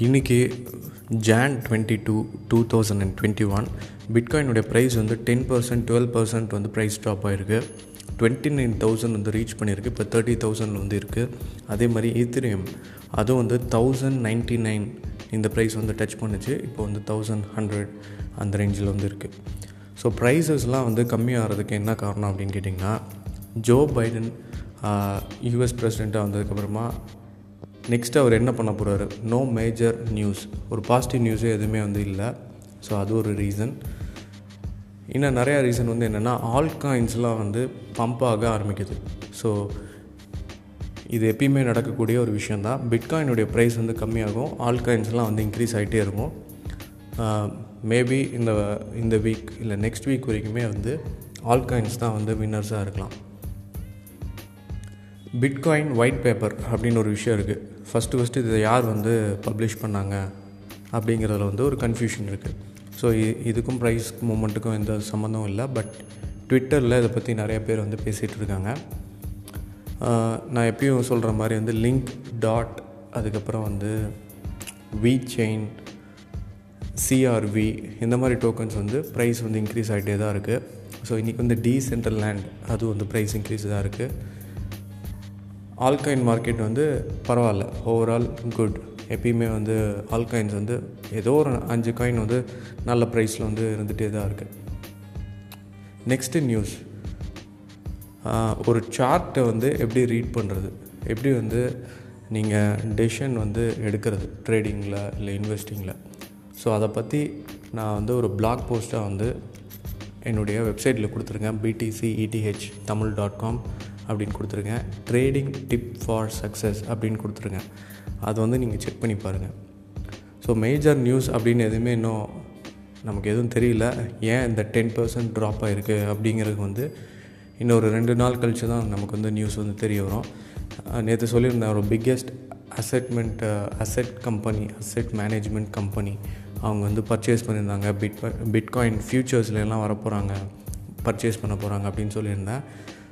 இன்றைக்கி Jan twenty two two thousand and twenty one பிட்காயினுடைய price வந்து ten percent twelve percent வந்து price drop ஆகிருக்கு twenty nine thousand வந்து reach பண்ணியிருக்கு இப்போ தேர்ட்டி தௌசண்ட் வந்து இருக்குது அதே மாதிரி ஈத்திரியம் அதுவும் வந்து தௌசண்ட் நைன்ட்டி நைன் இந்த ப்ரைஸ் வந்து டச் பண்ணுச்சு இப்போ வந்து தௌசண்ட் ஹண்ட்ரட் அந்த ரேஞ்சில் வந்து இருக்குது ஸோ ப்ரைஸஸ்லாம் வந்து கம்மியாகிறதுக்கு என்ன காரணம் அப்படின்னு கேட்டிங்கன்னா ஜோ பைடன் யூஎஸ் பிரசிடெண்ட்டாக வந்ததுக்கப்புறமா நெக்ஸ்ட் அவர் என்ன பண்ண போகிறாரு நோ மேஜர் நியூஸ் ஒரு பாசிட்டிவ் நியூஸே எதுவுமே வந்து இல்லை. ஸோ அது ஒரு ரீசன் இன்னும் நிறையா ரீசன் வந்து என்னென்னா ஆல் காயின்ஸ்லாம் வந்து பம்ப் ஆக ஆரம்பிக்குது. ஸோ இது எப்பயுமே நடக்கக்கூடிய ஒரு விஷயந்தான் பிட்காயினுடைய ப்ரைஸ் வந்து கம்மியாகும். ஆல் காயின்ஸ்லாம் வந்து இன்க்ரீஸ் ஆகிட்டே இருக்கும். மேபி இந்த இந்த வீக் இல்லை நெக்ஸ்ட் வீக் வரைக்குமே வந்து ஆல் காயின்ஸ் தான் வந்து வின்னர்ஸாக இருக்கலாம். பிட்காயின் ஒயிட் பேப்பர் அப்படின்னு ஒரு விஷயம் இருக்குது ஃபஸ்ட்டு ஃபஸ்ட்டு இதை யார் வந்து பப்ளிஷ் பண்ணாங்க அப்படிங்கிறதுல வந்து ஒரு கன்ஃபியூஷன் இருக்குது ஸோ இதுக்கும் ப்ரைஸ் மூமெண்ட்டுக்கும் எந்த சம்மந்தம் இல்லை. பட் ட்விட்டரில் இதை பற்றி நிறைய பேர் வந்து பேசிகிட்டு இருக்காங்க. நான் எப்பயும் சொல்கிற மாதிரி வந்து லிங்க் டாட் அதுக்கப்புறம் வந்து வி செயின் சிஆர்வி இந்த மாதிரி டோக்கன்ஸ் வந்து ப்ரைஸ் வந்து இன்க்ரீஸ் ஆகிட்டே தான் இருக்குது ஸோ இன்றைக்கி வந்து டீசென்ட்ரல் லேண்ட் அது வந்து ப்ரைஸ் இன்க்ரீஸ் தான் இருக்குது ஆல்கைன் மார்க்கெட் வந்து பரவாயில்ல. ஓவரால் குட் எப்பயுமே வந்து ஆல்காயின்ஸ் வந்து ஏதோ ஒரு அஞ்சு காயின் வந்து நல்ல ப்ரைஸில் வந்து இருந்துகிட்டே தான் இருக்குது நெக்ஸ்ட்டு நியூஸ் ஒரு சார்ட்டை வந்து எப்படி ரீட் பண்ணுறது எப்படி வந்து நீங்கள் டெசிஷன் வந்து எடுக்கிறது? ட்ரேடிங்கில் இல்லை இன்வெஸ்டிங்கில் ஸோ அதை பற்றி நான் வந்து ஒரு பிளாக் போஸ்ட்டாக வந்து என்னுடைய வெப்சைட்டில் கொடுத்துருக்கேன். BTC ETH Tamil dot com அப்படின்னு கொடுத்துருங்க. ட்ரேடிங் டிப் ஃபார் சக்ஸஸ் அப்படின்னு கொடுத்துருங்க. அது வந்து நீங்கள் செக் பண்ணி பாருங்கள் ஸோ மேஜர் நியூஸ் அப்படின்னு எதுவுமே இன்னும் நமக்கு எதுவும் தெரியல. ஏன் இந்த டென் பர்சன்ட் ட்ராப் ஆகிருக்கு அப்படிங்கிறது வந்து இன்னொரு ரெண்டு நாள் கழித்து தான் நமக்கு வந்து நியூஸ் வந்து தெரிய வரும். நேற்று சொல்லியிருந்தேன் ஒரு biggest அசெட்மெண்ட் asset company asset management company அவங்க வந்து பர்ச்சேஸ் பண்ணியிருந்தாங்க. பிட் பிட்காயின் ஃப்யூச்சர்ஸ்லாம் வரப்போகிறாங்க பர்ச்சேஸ் பண்ண போகிறாங்க அப்படின்னு சொல்லியிருந்தேன்.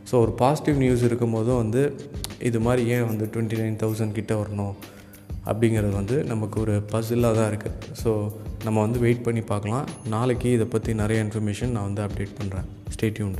ஸோ ஒரு பாசிட்டிவ் நியூஸ் இருக்கும்போதும் வந்து இது மாதிரி ஏன் வந்து டுவெண்ட்டி நைன் தௌசண்ட் கிட்டே வரணும்? அப்படிங்கிறது வந்து நமக்கு ஒரு பசிலாக தான் இருக்குது ஸோ நம்ம வந்து வெயிட் பண்ணி பார்க்கலாம். நாளைக்கு இதை பற்றி நிறைய இன்ஃபர்மேஷன் நான் வந்து அப்டேட் பண்ணுறேன் ஸ்டேட்யூன்